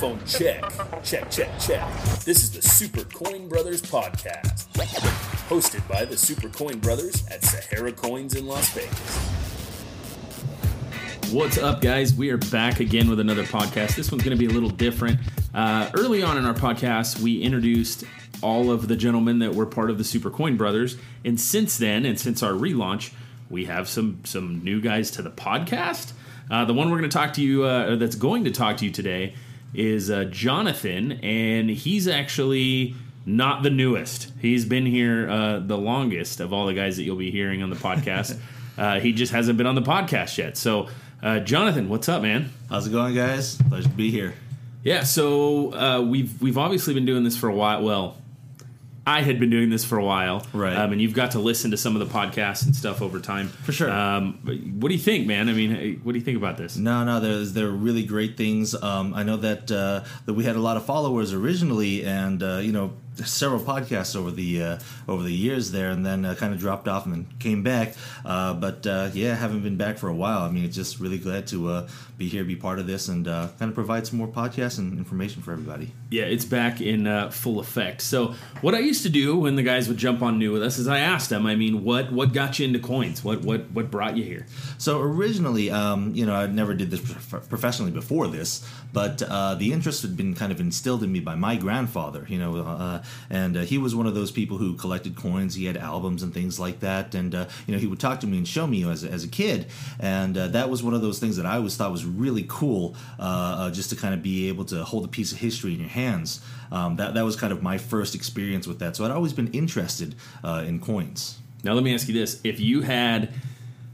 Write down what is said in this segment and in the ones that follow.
Microphone check. Check, check, check. This is the Super Coin Brothers podcast, hosted by the Super Coin Brothers at Sahara Coins in Las Vegas. What's up, guys? We are back again with another podcast. This one's going to be a little different. Uh, early on in our podcast, we introduced all of the gentlemen that were part of the Super Coin Brothers, and since then, and since our relaunch, we have some some new guys to the podcast. Uh, the one we're going to talk to you, uh, that's going to talk to you today, is uh, Jonathan, and he's actually not the newest. He's been here uh, the longest of all the guys that you'll be hearing on the podcast. uh, he just hasn't been on the podcast yet. So, uh, Jonathan, what's up, man? How's it going, guys? Pleasure to be here. Yeah, so uh, we've we've obviously been doing this for a while. Well, I had been doing this for a while, Right. Um, and you've got to listen to some of the podcasts and stuff over time, For sure. Um, what do you think, man? I mean, what do you think about this? No, no, there's there are really great things. Um, I know that uh, that we had a lot of followers originally, and uh, you know several podcasts over the uh, over the years there, and then uh, kind of dropped off and then came back. Uh, but uh, yeah, haven't been back for a while. I mean, it's just really glad to uh, be here, be part of this, and uh, kind of provide some more podcasts and information for everybody. Yeah, it's back in uh, full effect. So, what I used to do when the guys would jump on new with us is I asked them, I mean, what what got you into coins? What what what brought you here? So originally, um, you know, I never did this prof- professionally before this, but uh, the interest had been kind of instilled in me by my grandfather. You know, uh, and uh, he was one of those people who collected coins. He had albums and things like that, and uh, you know, he would talk to me and show me as a, as a kid, and uh, that was one of those things that I always thought was really cool, uh, uh, just to kind of be able to hold a piece of history in your hands. Um, that that was kind of my first experience with that. So I'd always been interested uh, in coins. Now, let me ask you this: If you had,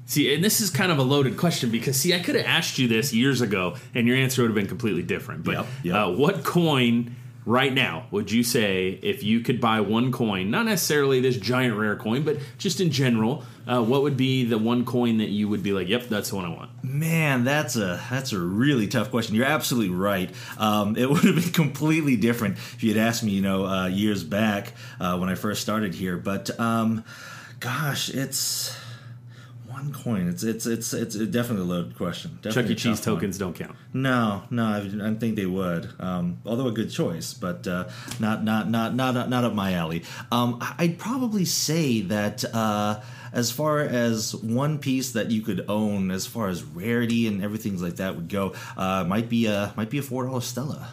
see, and this is kind of a loaded question because, see, I could have asked you this years ago, and your answer would have been completely different. But Yep, yep. Uh, what coin right now would you say if you could buy one coin, not necessarily this giant rare coin, but just in general, uh, what would be the one coin that you would be like, "Yep, that's the one I want"? Man, that's a that's a really tough question. You're absolutely right. Um, it would have been completely different if you had asked me, you know, uh, years back uh, when I first started here. But um, gosh, it's one coin. It's it's it's it's definitely a loaded question. Chuck Definitely E. a Cheese tough one. tokens don't count. No, no, I, I think they would. Um, although a good choice, but uh, not not not not not up my alley. Um, I'd probably say that uh, as far as one piece that you could own, as far as rarity and everything like that would go, uh, might be a might be a four dollar Stella.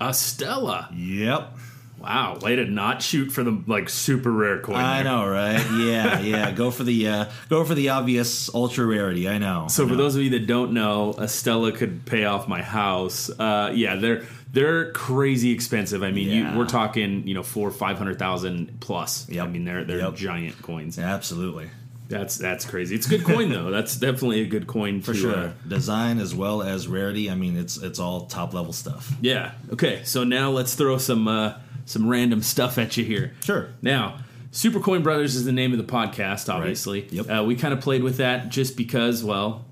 A Stella. Yep. Wow, way to not shoot for the like super rare coin. I there. know, right? Yeah, yeah. Go for the uh, go for the obvious ultra rarity. I know. So I for those of you that don't know, a Stella could pay off my house. Uh, yeah, they're they're crazy expensive. I mean, Yeah. you, we're talking you know four five hundred thousand plus. Yep. I mean, they're they're Yep. giant coins. absolutely That's that's crazy. It's a good coin though. That's definitely a good coin for to, sure, uh, design as well as rarity. I mean, it's it's all top level stuff. yeah. Okay. So now let's throw some uh, some random stuff at you here. Sure. Now, Super Coin Brothers is the name of the podcast, obviously. Yep. Uh, we kind of played with that just because, well,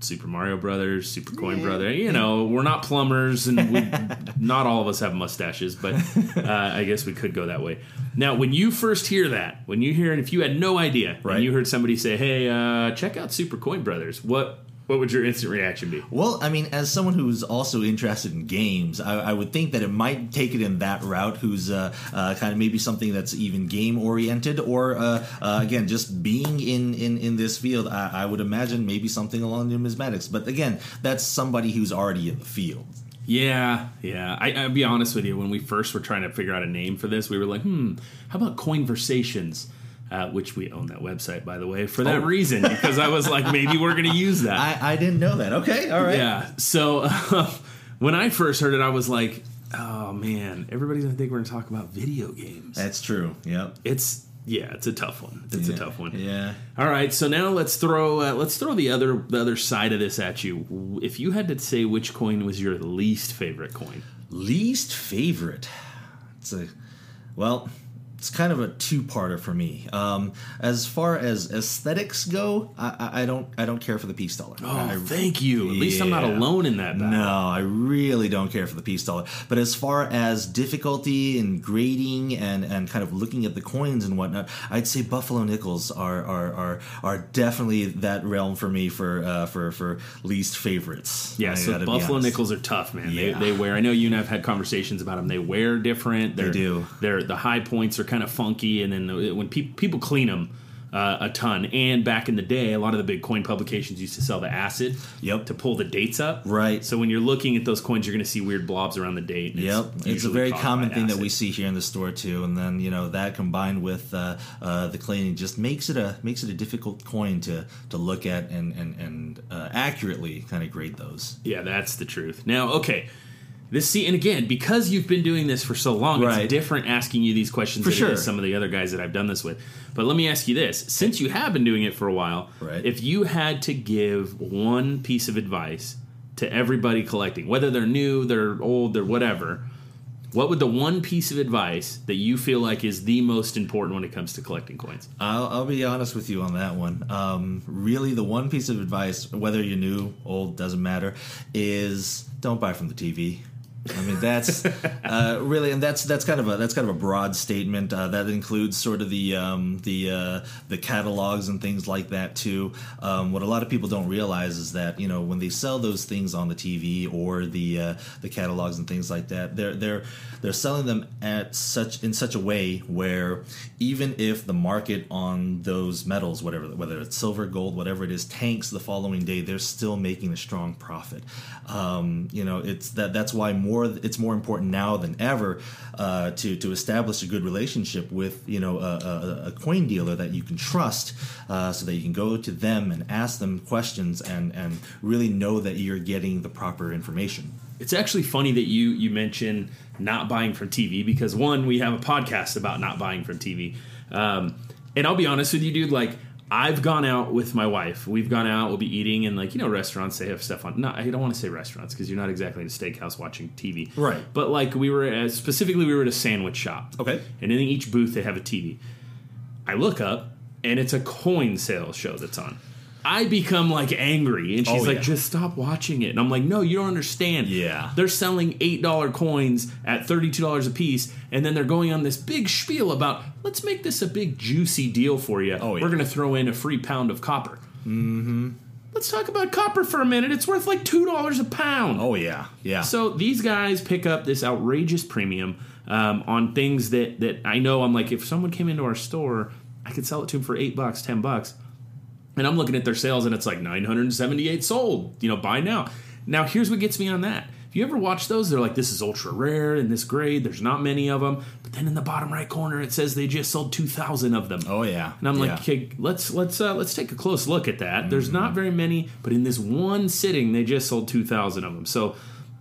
Super Mario Brothers, Super Coin Brother. You know, we're not plumbers, and we, not all of us have mustaches, but uh, I guess we could go that way. Now, when you first hear that, when you hear and if you had no idea, Right. and you heard somebody say, "Hey, uh, check out Super Coin Brothers," what what would your instant reaction be? Well, I mean, as someone who's also interested in games, I, I would think that it might take it in that route. Who's uh, uh, kind of maybe something that's even game oriented, or uh, uh, again, just being in in, in this field. I, I would imagine maybe something along numismatics. But again, that's somebody who's already in the field. Yeah, yeah. I, I'll be honest with you. When we first were trying to figure out a name for this, we were like, hmm, how about Coinversations? Uh, which we own that website, by the way, for that Oh. reason, because I was like, maybe we're going to use that. I, I didn't know that. Okay, all right. Yeah. So uh, when I first heard it, I was like, oh man, everybody's going to think we're going to talk about video games. that's true. Yep. It's yeah, it's a tough one. It's Yeah. a tough one. Yeah. All right, so now let's throw uh, let's throw the other the other side of this at you. If you had to say which coin was your least favorite coin, Least favorite. It's a well. It's kind of a two-parter for me. Um, as far as aesthetics go, I, I, don't I don't care for the peace dollar. Oh, I, thank you. At least I'm not alone in that battle. No, I really don't care for the peace dollar. But as far as difficulty and grading and, and kind of looking at the coins and whatnot, I'd say Buffalo nickels are are, are, are definitely that realm for me for uh, for for least favorites. Yeah, I so Buffalo nickels are tough, man. Yeah. They, they wear. I know you and I've had conversations about them. They wear different. They're, do. They're the high points are kind of funky, and then the, when people people clean them uh, a ton. And back in the day, a lot of the big coin publications used to sell the acid. Yep. To pull the dates up. Right. So when you're looking at those coins, you're going to see weird blobs around the date. and Yep, it's, a very common thing that we see here in the store too. And then you know that combined with uh, uh, the cleaning just makes it a makes it a difficult coin to to look at and and and uh, accurately kind of grade those. Yeah, that's the truth. Now, okay. This see, and again, because you've been doing this for so long, Right. it's different asking you these questions For than sure. some of the other guys that I've done this with. But let me ask you this: since you have been doing it for a while, Right. if you had to give one piece of advice to everybody collecting, whether they're new, they're old, they're whatever, what would the one piece of advice that you feel like is the most important when it comes to collecting coins? I'll, I'll be honest with you on that one. Um, really, the one piece of advice, whether you're new, old, doesn't matter, is don't buy from the TV. I mean that's uh, really, and that's that's kind of a that's kind of a broad statement. Uh, that includes sort of the um, the uh, the catalogs and things like that too. Um, what a lot of people don't realize is that you know when they sell those things on the TV or the uh, the catalogs and things like that, they're they're they're selling them at such in such a way where even if the market on those metals, whatever whether it's silver, gold, whatever it is, tanks the following day, they're still making a strong profit. Um, you know, it's that that's why more it's more important now than ever uh, to to establish a good relationship with you know a, a, a coin dealer that you can trust, uh, so that you can go to them and ask them questions and and really know that you're getting the proper information. It's actually funny that you you mention not buying from TV because one, we have a podcast about not buying from TV, um, and I'll be honest with you, dude. Like I've gone out with my wife. We've gone out. We'll be eating and like you know restaurants. They have stuff on. No, I don't want to say restaurants because you're not exactly in a steakhouse watching TV, Right. But like we were at, specifically, we were at a sandwich shop. Okay. and in each booth they have a TV. I look up and it's a coin sales show that's on. I become like angry, and she's Oh, like, yeah. "Just stop watching it." And I'm like, "No, you don't understand. Yeah. they're selling eight dollar coins at thirty two dollars a piece, and then they're going on this big spiel about let's make this a big juicy deal for you. Oh, yeah. We're going to throw in a free pound of copper. Mm-hmm. Let's talk about copper for a minute. It's worth like two dollars a pound. Oh yeah, yeah. So these guys pick up this outrageous premium um, on things that that I know. I'm like, if someone came into our store, I could sell it to them for eight bucks, ten bucks, and I'm looking at their sales, and it's like 978 sold. You know, buy now. Now here's what gets me on that. If you ever watch those, they're like, this is ultra rare in this grade. There's not many of them. But then in the bottom right corner, it says they just sold 2,000 of them. oh yeah. And I'm like, okay, let's let's uh, let's take a close look at that. There's Mm-hmm. not very many, but in this one sitting, they just sold two thousand of them. So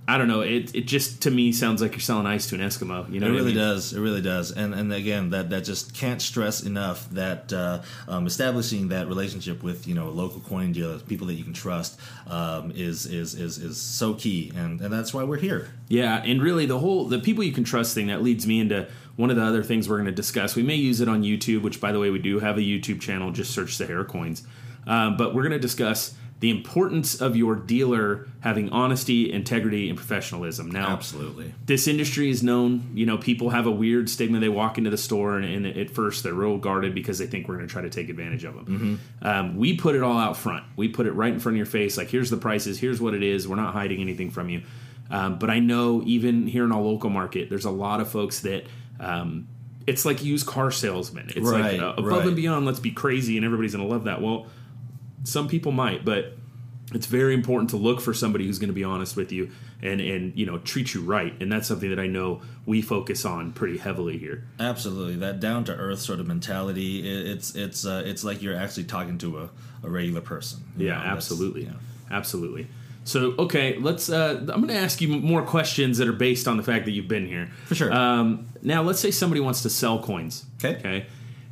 I don't know. It it just to me sounds like you're selling ice to an Eskimo. You know, It what I really mean? does. It really does. And and again, that that just can't stress enough that uh, um, establishing that relationship with you know local coin dealers, people that you can trust, um, is is is is so key. And and that's why we're here. Yeah, and really the whole the people you can trust thing that leads me into one of the other things we're going to discuss. We may use it on YouTube, which by the way we do have a YouTube channel. Just search Sahara Coins. Um, but we're going to discuss the importance of your dealer having honesty, integrity, and professionalism. Now, Absolutely. this industry is known. You know, people have a weird stigma. They walk into the store, and, and at first they're real guarded because they think we're going to try to take advantage of them. Um, we put it all out front. We put it right in front of your face. Like, here's the prices. Here's what it is. We're not hiding anything from you. Um, but I know even here in our local market, there's a lot of folks that. Um, it's like used car salesmen. It's Right, like uh, above right. and beyond. Let's be crazy, and everybody's going to love that. Well, some people might, but it's very important to look for somebody who's going to be honest with you and and you know treat you right and that's something that i know we focus on pretty heavily here Absolutely. That down to earth sort of mentality. It's it's uh, it's like you're actually talking to a, a regular person. Yeah know, absolutely yeah. absolutely so okay let's uh, i'm going to ask you more questions that are based on the fact that you've been here For sure. um, now let's say somebody wants to sell coins Okay. okay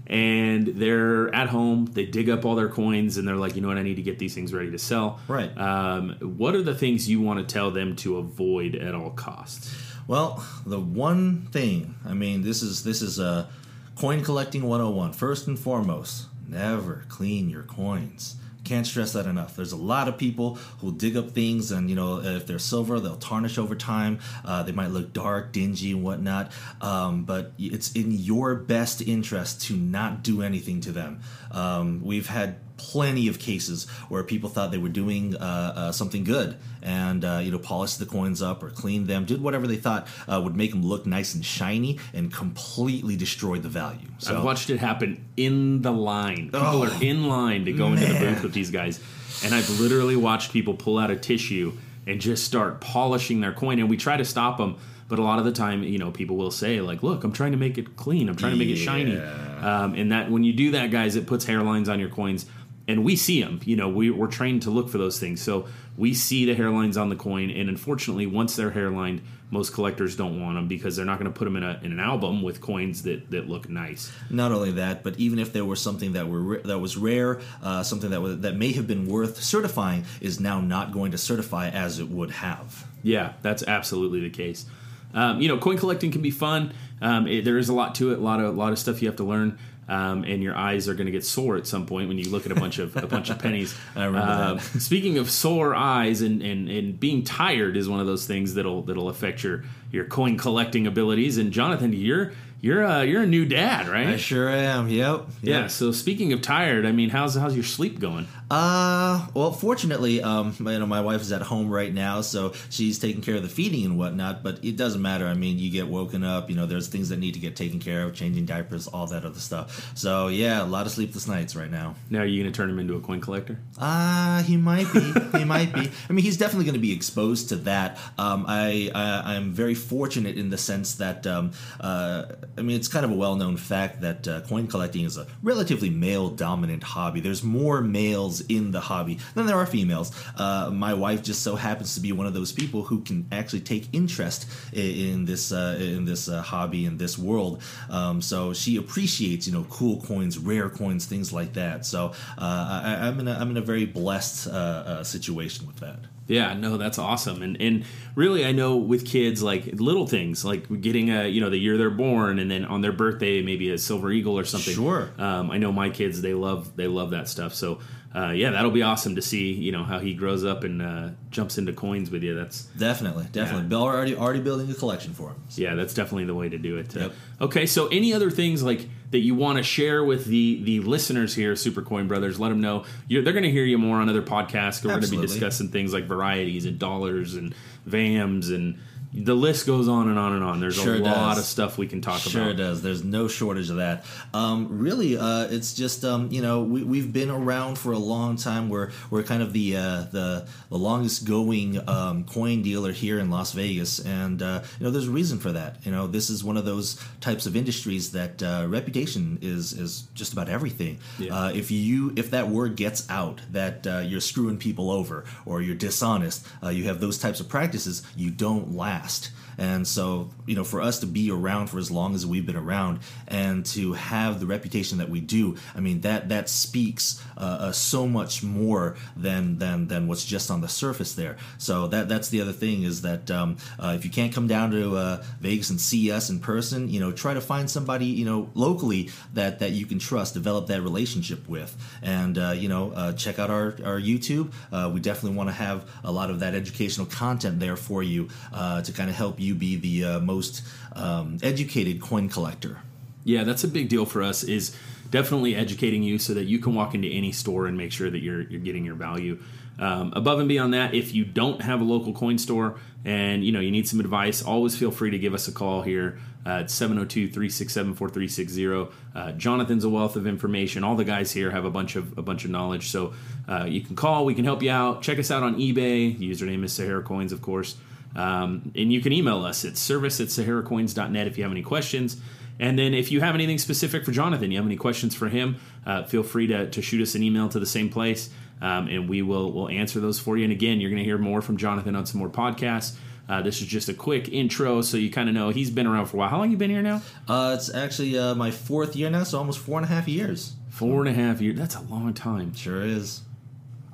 and they're at home they dig up all their coins and they're like you know what i need to get these things ready to sell Right. um, what are the things you want to tell them to avoid at all costs Well, the one thing, I mean, this is this is a Coin collecting 101. First and foremost, never clean your coins. Can't stress that enough. There's a lot of people who dig up things, and you know, if they're silver, they'll tarnish over time. Uh, they might look dark, dingy, and whatnot. Um, but it's in your best interest to not do anything to them. Um, we've had plenty of cases where people thought they were doing uh, uh, something good and uh, you know polished the coins up or cleaned them did whatever they thought uh, would make them look nice and shiny and completely destroyed the value so I've watched it happen in the line. People Oh, are in line to go into the man. booth with these guys, and I've literally watched people pull out a tissue and just start polishing their coin. And we try to stop them, but a lot of the time, you know, people will say like, "Look, I'm trying to make it clean. I'm trying to make it shiny." Um, and that when you do that, guys, it puts hairlines on your coins. And we see them, you know. We, we're trained to look for those things, so we see the hairlines on the coin. And unfortunately, once they're hairlined, most collectors don't want them because they're not going to put them in, a, in an album with coins that, that look nice. Not only that, but even if there was something that were that was rare, uh, something that was, that may have been worth certifying, is now not going to certify as it would have. Yeah, that's absolutely the case. Um, you know, coin collecting can be fun. Um, it, there is a lot to it, a lot of a lot of stuff you have to learn, um, and your eyes are going to get sore at some point when you look at a bunch of a bunch of pennies. I remember Um, that. Speaking of sore eyes and, and, and being tired is one of those things that'll that'll affect your your coin collecting abilities. And Jonathan, you're you're uh, you're a new dad, right? I sure am. Yep. yeah. So speaking of tired, I mean, how's how's your sleep going? Uh, well, fortunately, um, you know, my wife is at home right now, so she's taking care of the feeding and whatnot. But it doesn't matter. I mean, you get woken up. You know, there's things that need to get taken care of, changing diapers, all that other stuff. So yeah, a lot of sleepless nights right now. Now, are you going to turn him into a coin collector? Ah, he might be. he might be. I mean, he's definitely going to be exposed to that. Um, I, I I'm very fortunate in the sense that um, uh, I mean, it's kind of a well-known fact that uh, coin collecting is a relatively male-dominant hobby. There's more males in the hobby than there are females. Uh, my wife just so happens to be one of those people who can actually take interest in, this uh, in this uh, hobby in this world. Um, so she appreciates you know cool coins, rare coins, things like that. So uh, I, I'm in a, I'm in a very blessed uh, situation with that. Yeah, no, that's awesome. And and really I know with kids like little things like getting a you know the year they're born and then on their birthday maybe a silver eagle or something. Sure. Um, I know my kids they love they love that stuff. So uh, yeah, that'll be awesome to see you know how he grows up and uh, jumps into coins with you. That's Definitely, definitely. Yeah. Bill already already building a collection for him. yeah, that's definitely the way to do it. Uh, Yep. Okay, so any other things like that you want to share with the the listeners here, Super Coin Brothers? Let them know You're, they're going to hear you more on other podcasts. We're going to be discussing things like varieties and dollars and VAMs and the list goes on and on and on. There's Sure a lot does. of stuff we can talk Sure about. does. There's no shortage of that. Um, really, uh, it's just um, you know we, we've been around for a long time. We're we're kind of the uh, the the longest going um, coin dealer here in Las Vegas, and uh, you know there's a reason for that. You know this is one of those types of industries that uh, reputation is is just about everything. Yeah. Uh, if you if that word gets out that uh, you're screwing people over or you're dishonest, uh, you have those types of practices, you don't last. And so, you know, for us to be around for as long as we've been around and to have the reputation that we do, I mean, that that speaks uh, uh, so much more than than than what's just on the surface there. So that that's the other thing is that um, uh, if you can't come down to uh, Vegas and see us in person, you know, try to find somebody you know locally that that you can trust, develop that relationship with, and uh, you know, uh, check out our our YouTube. We definitely want to have a lot of that educational content there for you to kind of help you be the uh, most um, educated coin collector. Yeah, that's a big deal for us. Is definitely educating you so that you can walk into any store and make sure that you're you're getting your value. Um, above and beyond that, if you don't have a local coin store and you know you need some advice, always feel free to give us a call here at 702-367-4360. Uh, Jonathan's a wealth of information. All the guys here have a bunch of a bunch of knowledge, so uh, you can call. We can help you out. Check us out on eBay. Username is Sahara Coins, of course. Um, and you can email us at service at saharacoins.net if you have any questions. And then if you have anything specific for Jonathan, you have any questions for him, uh, feel free to, to shoot us an email to the same place, um, and we will will answer those for you. And again, you're going to hear more from Jonathan on some more podcasts. Uh, this is just a quick intro, so you kind of know he's been around for a while. How long you been here now? Uh, it's actually uh, my fourth year now, so almost four and a half years. Four and a half years. That's a long time. Sure is.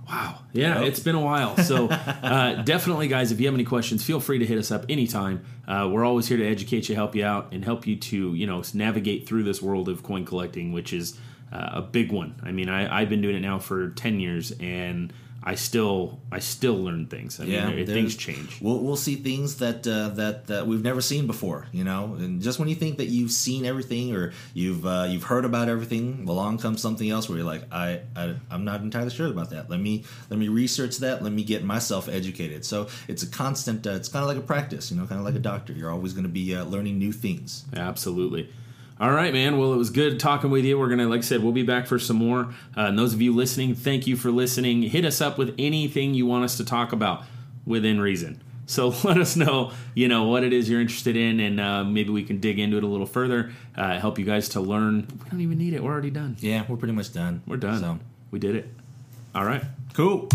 Wow. Yeah, it's been a while. So uh, definitely, guys, if you have any questions, feel free to hit us up anytime. Uh, we're always here to educate you, help you out, and help you to you know navigate through this world of coin collecting, which is uh, a big one. I mean, I, I've been doing it now for ten years, and I still I still learn things. I Yeah, mean, things change. We'll, we'll see things that, uh, that that we've never seen before, you know. And just when you think that you've seen everything or you've uh, you've heard about everything, along comes something else where you're like, I, I I'm not entirely sure about that. Let me let me research that. Let me get myself educated. So it's a constant. Uh, it's kind of like a practice, you know, kind of like a doctor. You're always going to be uh, learning new things. Absolutely. All right, man. Well, it was good talking with you. We're gonna, like I said, we'll be back for some more. Uh, and those of you listening, thank you for listening. Hit us up with anything you want us to talk about within reason. So let us know, you know, what it is you're interested in, and uh, maybe we can dig into it a little further. Uh, help you guys to learn. We don't even need it. We're already done. Yeah, we're pretty much done. We're done. So We did it. All right. cool.